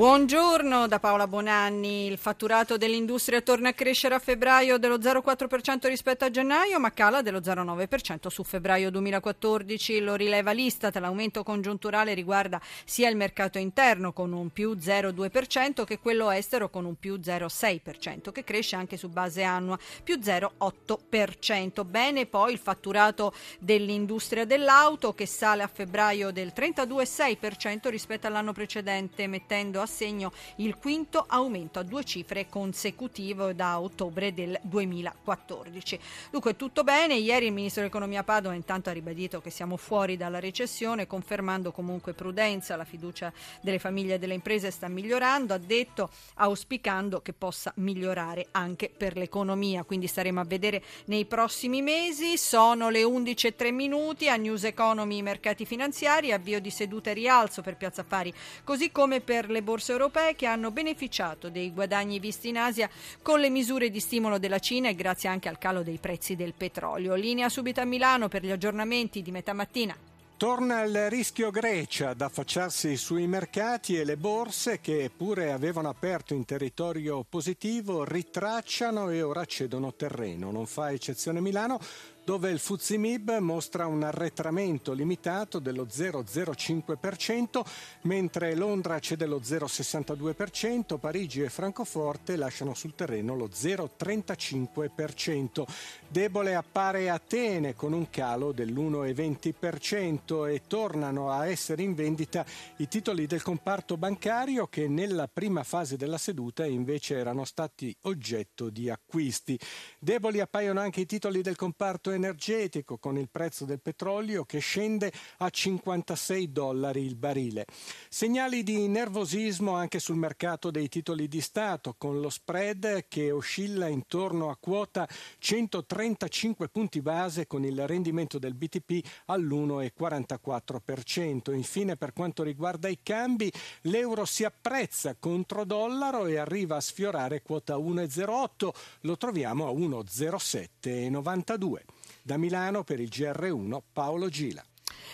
Buongiorno da Paola Bonanni. Il fatturato dell'industria torna a crescere a febbraio dello 0,4% rispetto a gennaio, ma cala dello 0,9% su febbraio 2014. Lo rileva l'Istat. L'aumento congiunturale riguarda sia il mercato interno con un più 0,2% che quello estero con un più 0,6%, che cresce anche su base annua, più 0,8%. Bene poi il fatturato dell'industria dell'auto che sale a febbraio del 32,6% rispetto all'anno precedente, mettendo a segno il quinto aumento a due cifre consecutivo da ottobre del 2014. Dunque tutto bene, ieri il ministro dell'economia Padova intanto ha ribadito che siamo fuori dalla recessione, confermando comunque prudenza, la fiducia delle famiglie e delle imprese sta migliorando, ha detto auspicando che possa migliorare anche per l'economia, quindi staremo a vedere nei prossimi mesi, sono le 11.03 minuti. A News Economy mercati finanziari, avvio di seduta e rialzo per Piazza Affari, così come per le borse borse europee che hanno beneficiato dei guadagni visti in Asia con le misure di stimolo della Cina e grazie anche al calo dei prezzi del petrolio. Linea subito a Milano per gli aggiornamenti di metà mattina. Torna il rischio Grecia ad affacciarsi sui mercati e le borse che pure avevano aperto in territorio positivo ritracciano e ora cedono terreno. Non fa eccezione Milano dove il Fuzimib mostra un arretramento limitato dello 0,05%, mentre Londra cede lo 0,62%, Parigi e Francoforte lasciano sul terreno lo 0,35%. Debole appare Atene con un calo dell'1,20% e tornano a essere in vendita i titoli del comparto bancario che nella prima fase della seduta invece erano stati oggetto di acquisti. Deboli appaiono anche i titoli del comparto energetico con il prezzo del petrolio che scende a 56 dollari il barile. Segnali di nervosismo anche sul mercato dei titoli di Stato con lo spread che oscilla intorno a quota 135 punti base con il rendimento del BTP all'1,44%. Infine per quanto riguarda i cambi l'euro si apprezza contro dollaro e arriva a sfiorare quota 1,08, lo troviamo a 1,0792. Da Milano per il GR1 Paolo Gila.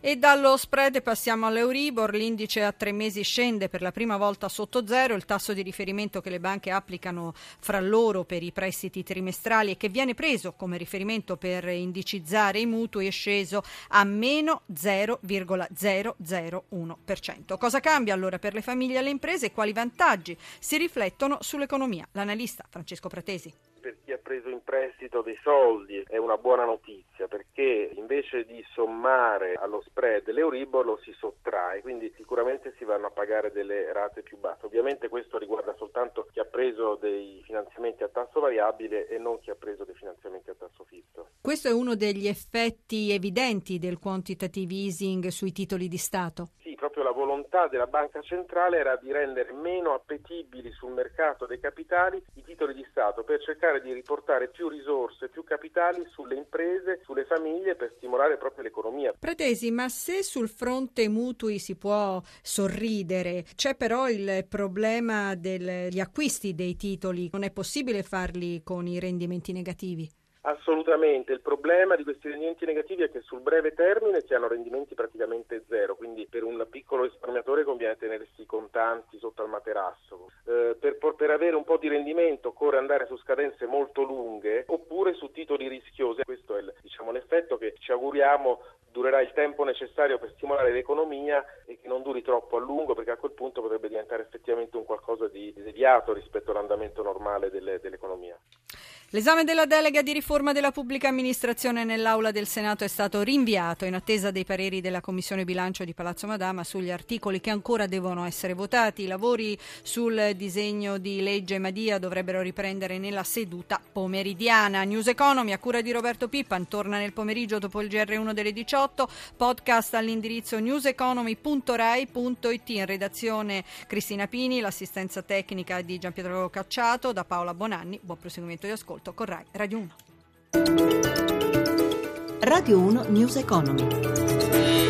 E dallo spread passiamo all'Euribor, l'indice a tre mesi scende per la prima volta sotto zero, il tasso di riferimento che le banche applicano fra loro per i prestiti trimestrali e che viene preso come riferimento per indicizzare i mutui è sceso a meno 0,001%. Cosa cambia allora per le famiglie e le imprese e quali vantaggi si riflettono sull'economia? L'analista Francesco Pratesi prestito dei soldi è una buona notizia perché invece di sommare allo spread l'Euribor lo si sottrae, quindi sicuramente si vanno a pagare delle rate più basse. Ovviamente questo riguarda soltanto chi ha preso dei finanziamenti a tasso variabile e non chi ha preso dei finanziamenti a tasso fisso. Questo è uno degli effetti evidenti del quantitative easing sui titoli di Stato. Sì, proprio la volontà della Banca Centrale era di rendere meno appetibili sul mercato dei capitali i titoli di Stato per cercare di riportare più risorse, più capitali sulle imprese, sulle famiglie per stimolare proprio l'economia. Pratesi, ma se sul fronte mutui si può sorridere, c'è però il problema degli acquisti dei titoli, non è possibile farli con i rendimenti negativi? Assolutamente, il problema di questi rendimenti negativi è che sul breve termine si hanno rendimenti praticamente zero, quindi per un piccolo risparmiatore conviene tenersi i contanti sotto al materasso. Eh, per, per, avere un po' di rendimento occorre andare su scadenze molto lunghe oppure su titoli rischiosi. Questo è il, diciamo, l'effetto che ci auguriamo durerà il tempo necessario per stimolare l'economia e che non duri troppo a lungo perché a quel punto potrebbe diventare effettivamente un qualcosa di deviato rispetto all'andamento normale delle, dell'economia. L'esame della delega di riforma della pubblica amministrazione nell'Aula del Senato è stato rinviato in attesa dei pareri della Commissione Bilancio di Palazzo Madama sugli articoli che ancora devono essere votati. I lavori sul disegno di legge Madia dovrebbero riprendere nella seduta pomeridiana. News Economy a cura di Roberto Pippan torna nel pomeriggio dopo il GR1 delle 18. Podcast all'indirizzo newseconomy.rai.it. In redazione Cristina Pini, l'assistenza tecnica di Gianpietro Cacciato, da Paola Bonanni. Buon proseguimento di ascolto con Rai Radio 1. Radio 1 News Economy.